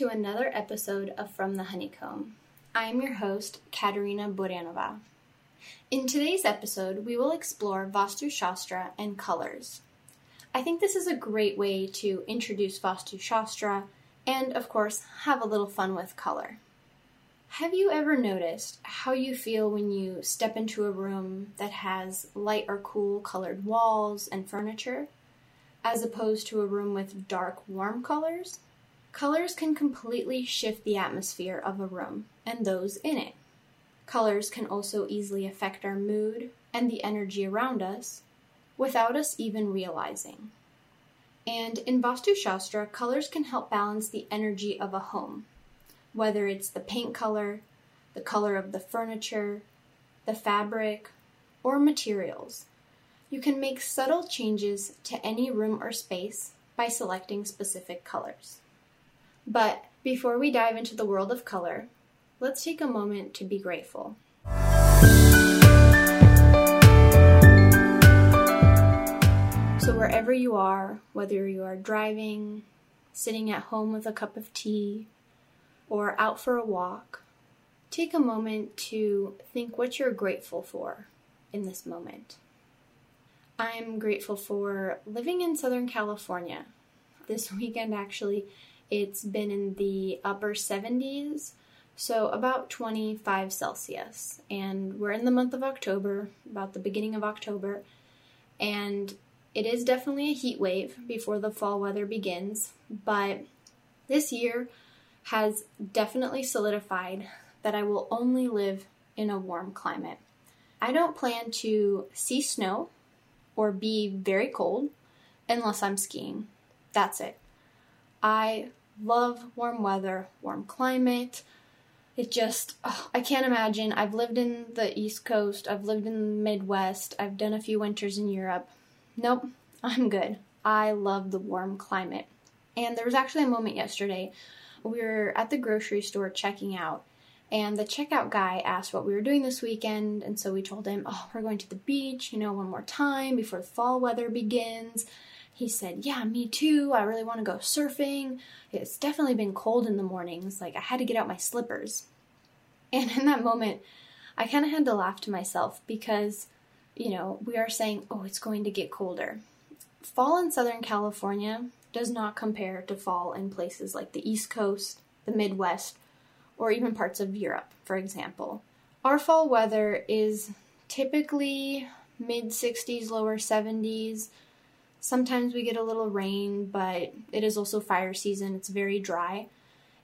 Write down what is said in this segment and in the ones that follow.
to another episode of From the Honeycomb. I am your host, Katerina Boranova. In today's episode, we will explore Vastu Shastra and colors. I think this is a great way to introduce Vastu Shastra and, of course, have a little fun with color. Have you ever noticed how you feel when you step into a room that has light or cool colored walls and furniture, as opposed to a room with dark, warm colors? Colors can completely shift the atmosphere of a room and those in it. Colors can also easily affect our mood and the energy around us without us even realizing. And in Vastu Shastra, colors can help balance the energy of a home, whether it's the paint color, the color of the furniture, the fabric, or materials. You can make subtle changes to any room or space by selecting specific colors. But before we dive into the world of color, let's take a moment to be grateful. So, wherever you are, whether you are driving, sitting at home with a cup of tea, or out for a walk, take a moment to think what you're grateful for in this moment. I'm grateful for living in Southern California. This weekend, actually, it's been in the upper 70s, so about 25 Celsius. And we're in the month of October, about the beginning of October, and it is definitely a heat wave before the fall weather begins, but this year has definitely solidified that I will only live in a warm climate. I don't plan to see snow or be very cold unless I'm skiing. That's it. I love warm weather, warm climate. It just, oh, I can't imagine. I've lived in the East Coast, I've lived in the Midwest, I've done a few winters in Europe. Nope, I'm good. I love the warm climate. And there was actually a moment yesterday. We were at the grocery store checking out, and the checkout guy asked what we were doing this weekend. And so we told him, Oh, we're going to the beach, you know, one more time before the fall weather begins. He said, Yeah, me too. I really want to go surfing. It's definitely been cold in the mornings. Like, I had to get out my slippers. And in that moment, I kind of had to laugh to myself because you know, we are saying, oh, it's going to get colder. Fall in Southern California does not compare to fall in places like the East Coast, the Midwest, or even parts of Europe, for example. Our fall weather is typically mid 60s, lower 70s. Sometimes we get a little rain, but it is also fire season. It's very dry.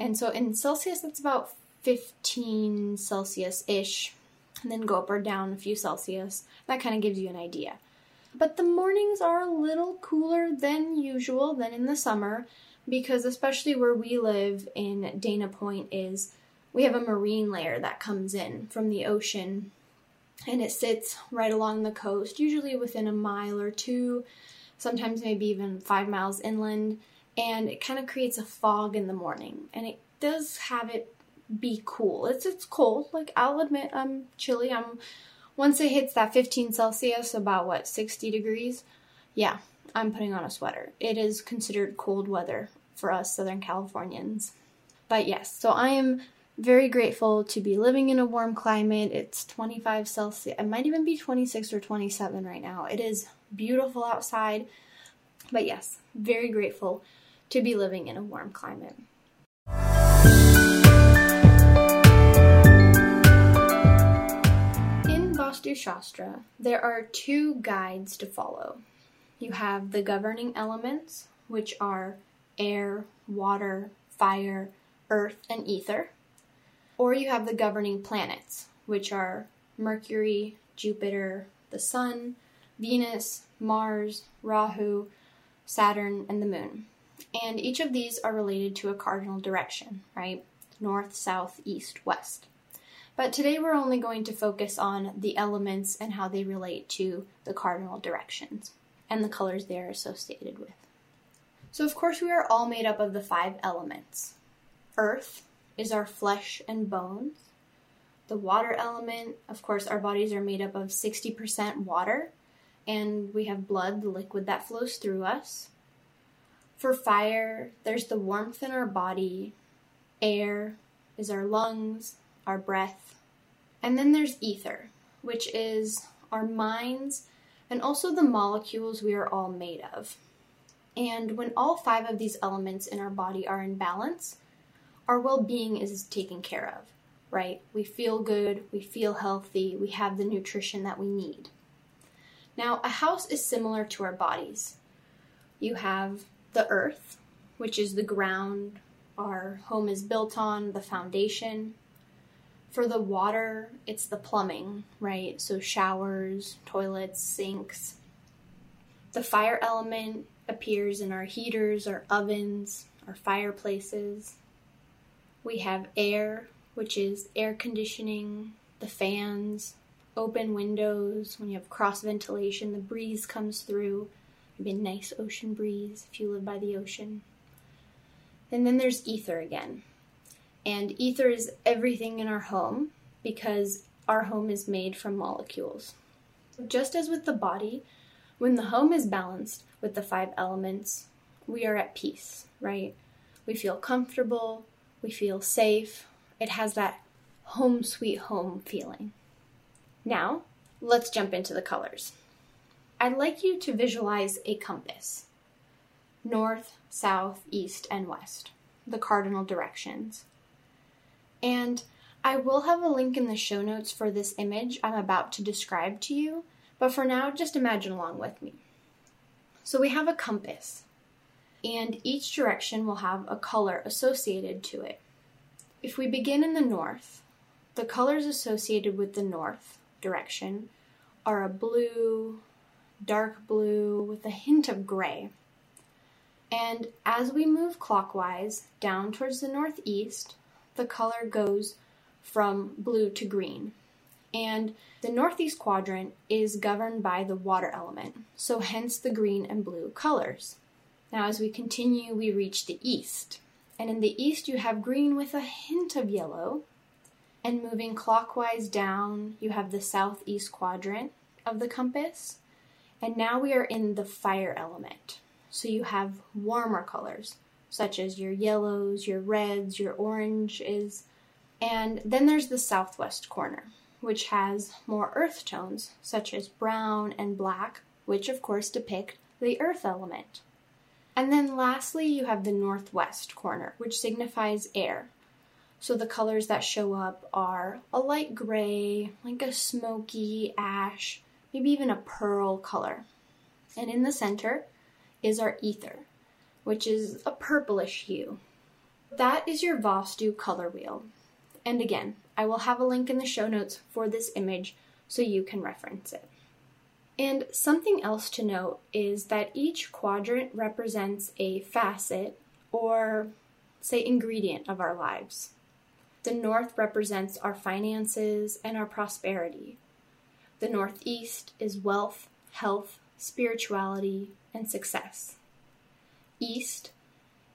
And so in Celsius, it's about 15 Celsius ish, and then go up or down a few Celsius. That kind of gives you an idea. But the mornings are a little cooler than usual than in the summer because especially where we live in Dana Point is we have a marine layer that comes in from the ocean and it sits right along the coast, usually within a mile or two, sometimes maybe even 5 miles inland, and it kind of creates a fog in the morning. And it does have it be cool. It's it's cold. Like I'll admit I'm chilly. I'm once it hits that 15 Celsius, about what 60 degrees. Yeah, I'm putting on a sweater. It is considered cold weather for us Southern Californians. But yes, so I am very grateful to be living in a warm climate. It's 25 Celsius. It might even be 26 or 27 right now. It is beautiful outside. But yes, very grateful to be living in a warm climate. In Vastu Shastra, there are two guides to follow. You have the governing elements, which are air, water, fire, earth, and ether. Or you have the governing planets, which are Mercury, Jupiter, the Sun, Venus, Mars, Rahu, Saturn, and the Moon. And each of these are related to a cardinal direction, right? North, south, east, west. But today we're only going to focus on the elements and how they relate to the cardinal directions and the colors they are associated with. So, of course, we are all made up of the five elements. Earth is our flesh and bones. The water element, of course, our bodies are made up of 60% water, and we have blood, the liquid that flows through us. For fire, there's the warmth in our body, Air is our lungs, our breath. And then there's ether, which is our minds and also the molecules we are all made of. And when all five of these elements in our body are in balance, our well being is taken care of, right? We feel good, we feel healthy, we have the nutrition that we need. Now, a house is similar to our bodies. You have the earth, which is the ground our home is built on, the foundation. For the water, it's the plumbing, right? So showers, toilets, sinks. The fire element appears in our heaters, our ovens, our fireplaces. We have air, which is air conditioning, the fans, open windows. When you have cross ventilation, the breeze comes through. Maybe a nice ocean breeze if you live by the ocean. And then there's ether again. And ether is everything in our home because our home is made from molecules. Just as with the body, when the home is balanced with the five elements, we are at peace, right? We feel comfortable, we feel safe. It has that home sweet home feeling. Now, let's jump into the colors. I'd like you to visualize a compass north, south, east, and west, the cardinal directions. And I will have a link in the show notes for this image I'm about to describe to you, but for now, just imagine along with me. So we have a compass, and each direction will have a color associated to it. If we begin in the north, the colors associated with the north direction are a blue, dark blue with a hint of gray. And as we move clockwise down towards the northeast, the color goes from blue to green. And the northeast quadrant is governed by the water element, so hence the green and blue colors. Now, as we continue, we reach the east. And in the east, you have green with a hint of yellow. And moving clockwise down, you have the southeast quadrant of the compass. And now we are in the fire element. So you have warmer colors, such as your yellows, your reds, your oranges. And then there's the southwest corner, which has more earth tones, such as brown and black, which of course depict the earth element. And then lastly, you have the northwest corner, which signifies air. So the colors that show up are a light gray, like a smoky ash, maybe even a pearl color. And in the center is our ether, which is a purplish hue. That is your Vastu color wheel. And again, I will have a link in the show notes for this image so you can reference it. And something else to note is that each quadrant represents a facet or, say, ingredient of our lives. The north represents our finances and our prosperity. The northeast is wealth, health, spirituality, and success. East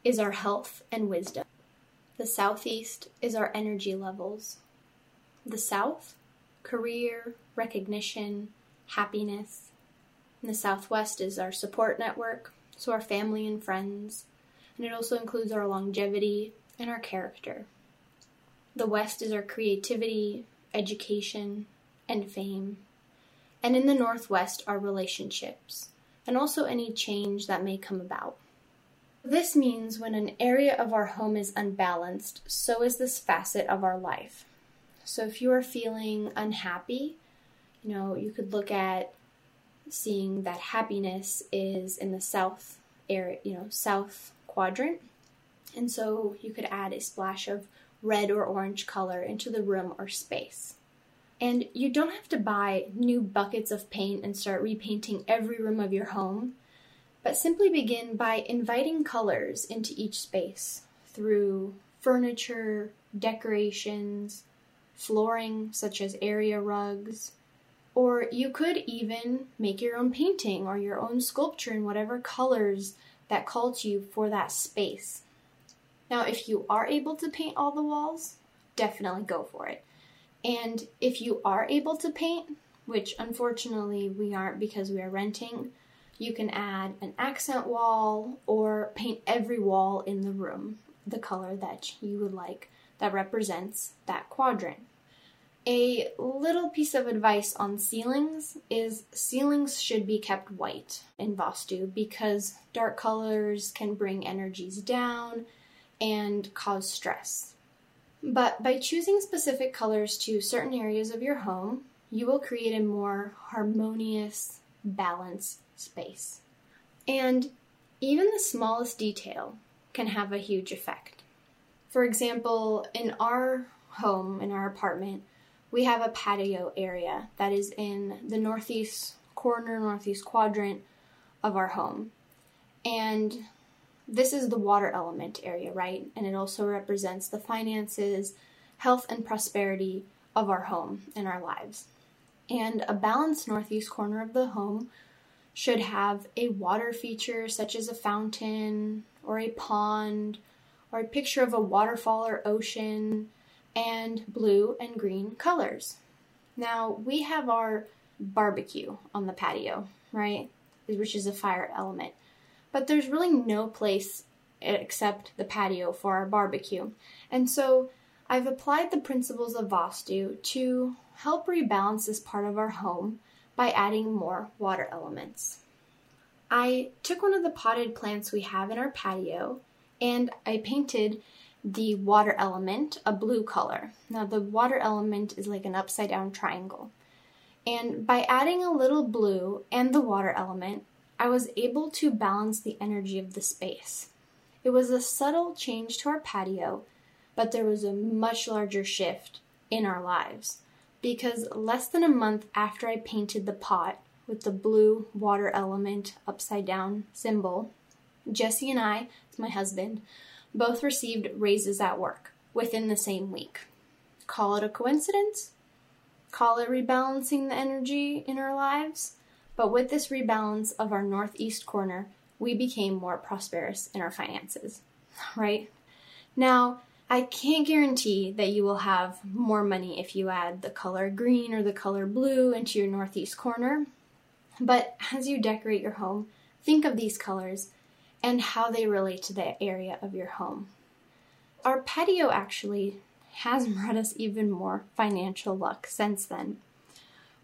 is our health and wisdom. The southeast is our energy levels. The south, career, recognition, happiness. And the southwest is our support network, so our family and friends. And it also includes our longevity and our character. The west is our creativity, education, and fame. And in the northwest are relationships and also any change that may come about. This means when an area of our home is unbalanced, so is this facet of our life. So if you are feeling unhappy, you know, you could look at seeing that happiness is in the south area, you know, south quadrant. And so you could add a splash of red or orange color into the room or space. And you don't have to buy new buckets of paint and start repainting every room of your home, but simply begin by inviting colors into each space through furniture, decorations, flooring such as area rugs, or you could even make your own painting or your own sculpture in whatever colors that call to you for that space. Now, if you are able to paint all the walls, definitely go for it. And if you are able to paint, which unfortunately we aren't because we are renting, you can add an accent wall or paint every wall in the room. the color that you would like that represents that quadrant. A little piece of advice on ceilings is ceilings should be kept white in Vastu because dark colors can bring energies down and cause stress. But by choosing specific colors to certain areas of your home, you will create a more harmonious, balanced space. And even the smallest detail can have a huge effect. For example, in our home, in our apartment, we have a patio area that is in the northeast corner, northeast quadrant of our home. And this is the water element area, right? And it also represents the finances, health, and prosperity of our home and our lives. And a balanced northeast corner of the home should have a water feature such as a fountain or a pond or a picture of a waterfall or ocean and blue and green colors. Now, we have our barbecue on the patio, right? Which is a fire element. But there's really no place except the patio for our barbecue. And so I've applied the principles of Vastu to help rebalance this part of our home by adding more water elements. I took one of the potted plants we have in our patio and I painted the water element a blue color. Now, the water element is like an upside down triangle. And by adding a little blue and the water element, I was able to balance the energy of the space. It was a subtle change to our patio, but there was a much larger shift in our lives. Because less than a month after I painted the pot with the blue water element upside down symbol, Jesse and I, my husband, both received raises at work within the same week. Call it a coincidence? Call it rebalancing the energy in our lives? But with this rebalance of our northeast corner, we became more prosperous in our finances, right? Now, I can't guarantee that you will have more money if you add the color green or the color blue into your northeast corner. But as you decorate your home, think of these colors and how they relate to the area of your home. Our patio actually has brought us even more financial luck since then.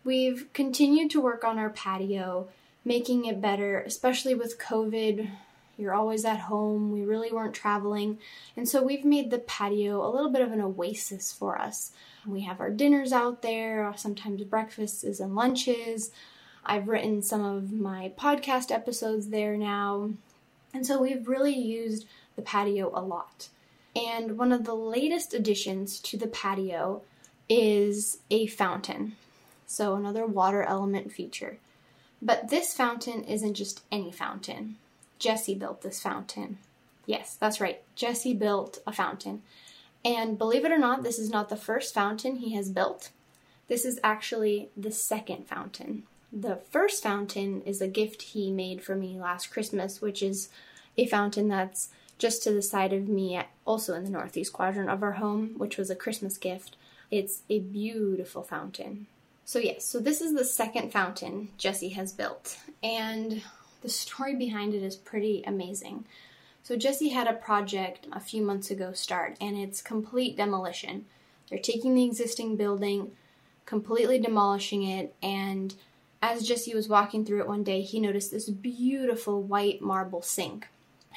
We've continued to work on our patio, making it better, especially with COVID. You're always at home. We really weren't traveling. And so we've made the patio a little bit of an oasis for us. We have our dinners out there, sometimes breakfasts and lunches. I've written some of my podcast episodes there now. And so we've really used the patio a lot. And one of the latest additions to the patio is a fountain. So another water element feature. But this fountain isn't just any fountain. Jesse built this fountain. Yes, that's right. Jesse built a fountain. And believe it or not, this is not the first fountain he has built. This is actually the second fountain. The first fountain is a gift he made for me last Christmas, which is a fountain that's just to the side of me, also in the northeast quadrant of our home, which was a Christmas gift. It's a beautiful fountain. So, yes, so this is the second fountain Jesse has built, and the story behind it is pretty amazing. So, Jesse had a project a few months ago start, and it's complete demolition. They're taking the existing building, completely demolishing it, and as Jesse was walking through it one day, he noticed this beautiful white marble sink.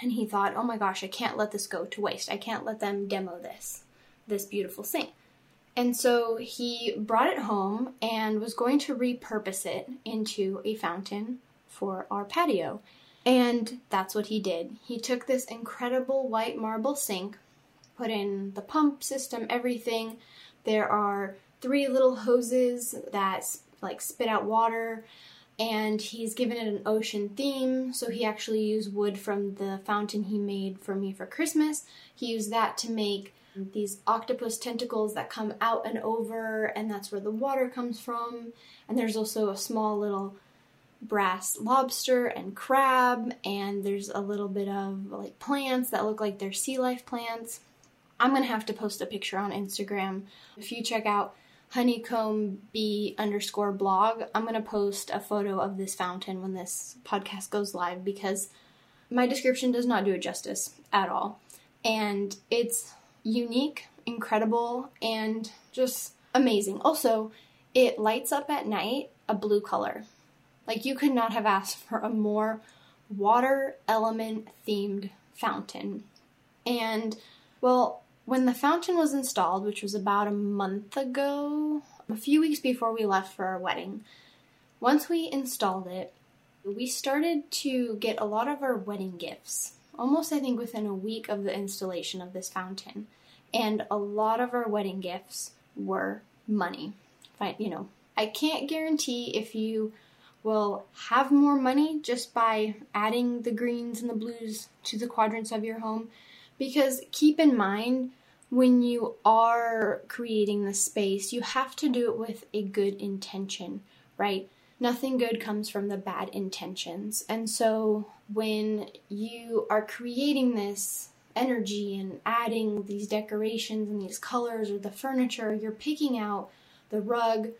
And he thought, oh my gosh, I can't let this go to waste. I can't let them demo this, this beautiful sink. And so he brought it home and was going to repurpose it into a fountain for our patio. And that's what he did. He took this incredible white marble sink, put in the pump system, everything. There are three little hoses that like spit out water and he's given it an ocean theme. So he actually used wood from the fountain he made for me for Christmas. He used that to make these octopus tentacles that come out and over, and that's where the water comes from. And there's also a small little brass lobster and crab, and there's a little bit of like plants that look like they're sea life plants. I'm gonna have to post a picture on Instagram. If you check out honeycomb bee underscore blog, I'm gonna post a photo of this fountain when this podcast goes live because my description does not do it justice at all. and it's unique, incredible, and just amazing. Also, it lights up at night a blue color. Like you could not have asked for a more water element themed fountain. And well, when the fountain was installed, which was about a month ago, a few weeks before we left for our wedding, once we installed it, we started to get a lot of our wedding gifts, almost I think within a week of the installation of this fountain. And a lot of our wedding gifts were money. I, you know, I can't guarantee if you will have more money just by adding the greens and the blues to the quadrants of your home. Because keep in mind, when you are creating the space, you have to do it with a good intention, right? Nothing good comes from the bad intentions. And so when you are creating this energy and adding these decorations and these colors or the furniture, you're picking out the rug,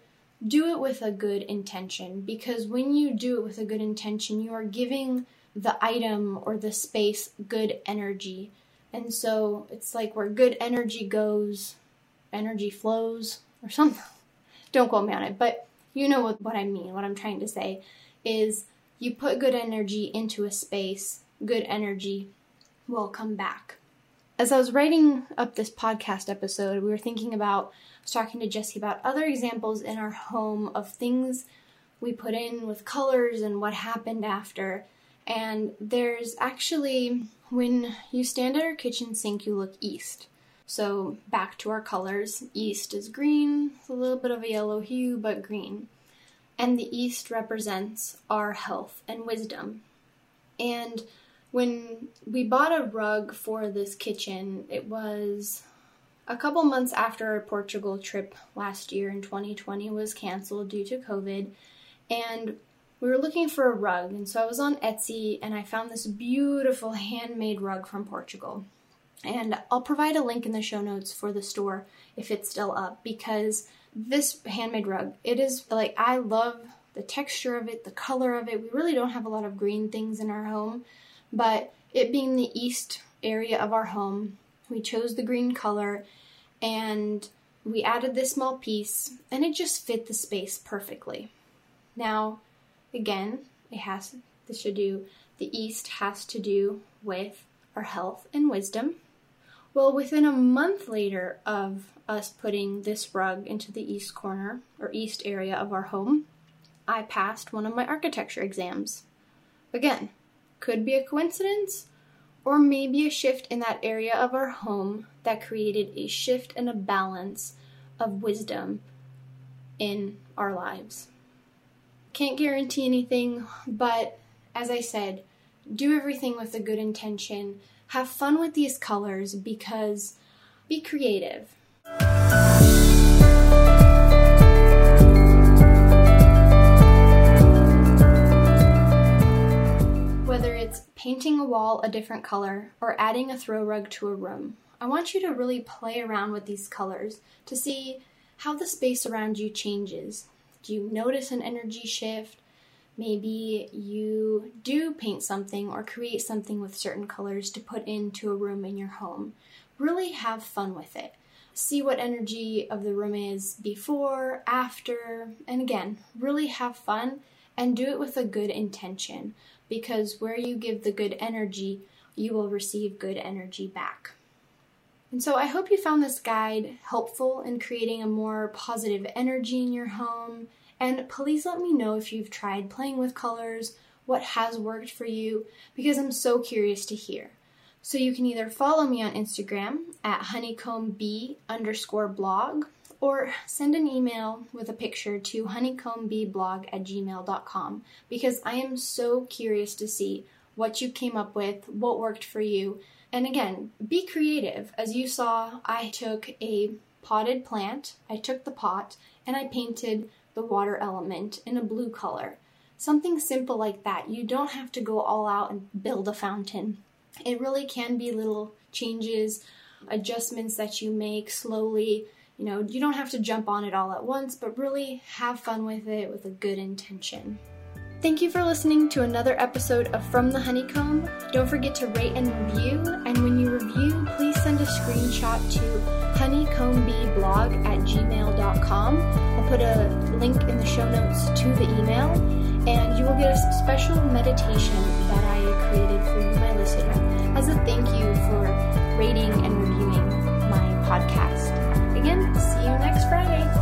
do it with a good intention because when you do it with a good intention, you are giving the item or the space good energy. And so it's like where good energy goes, energy flows or something. Don't quote me on it, but you know what, what I mean. What I'm trying to say is you put good energy into a space, good energy will come back. As I was writing up this podcast episode, we were thinking about I was talking to Jesse about other examples in our home of things we put in with colors and what happened after. And there's actually, when you stand at our kitchen sink, you look east. So back to our colors. East is green, a little bit of a yellow hue, but green. And the east represents our health and wisdom. And when we bought a rug for this kitchen, it was a couple months after our Portugal trip last year in 2020 was canceled due to COVID, and we were looking for a rug. And so I was on Etsy and I found this beautiful handmade rug from Portugal. And I'll provide a link in the show notes for the store if it's still up because this handmade rug, it is like I love the texture of it, the color of it. We really don't have a lot of green things in our home, but it being the east area of our home, we chose the green color and we added this small piece and it just fit the space perfectly. Now, again, it has this should do the east has to do with our health and wisdom. Well, within a month later of us putting this rug into the east corner or east area of our home, I passed one of my architecture exams. Again, could be a coincidence, or maybe a shift in that area of our home that created a shift and a balance of wisdom in our lives. Can't guarantee anything, but as I said, do everything with a good intention. Have fun with these colors because be creative. Whether it's painting a wall a different color, or adding a throw rug to a room. I want you to really play around with these colors to see how the space around you changes. Do you notice an energy shift? Maybe you do paint something or create something with certain colors to put into a room in your home. Really have fun with it. See what energy of the room is before, after, and again, really have fun and do it with a good intention because where you give the good energy, you will receive good energy back. And so I hope you found this guide helpful in creating a more positive energy in your home. And please let me know if you've tried playing with colors, what has worked for you, because I'm so curious to hear. So you can either follow me on Instagram at honeycomb underscore blog or send an email with a picture to honeycombblog at gmail.com because I am so curious to see what you came up with, what worked for you. And again, be creative. As you saw, I took a potted plant, I took the pot, and I painted the water element in a blue color. Something simple like that. You don't have to go all out and build a fountain. It really can be little changes, adjustments that you make slowly you know, you don't have to jump on it all at once, but really have fun with it with a good intention. Thank you for listening to another episode of From the Honeycomb. Don't forget to rate and review, and when you review, please send a screenshot to honeycombeblog at gmail.com. I'll put a link in the show notes to the email, and you will get a special meditation that I created for you, my listener, as a thank you for rating and reviewing my podcast. Again, see you next Friday.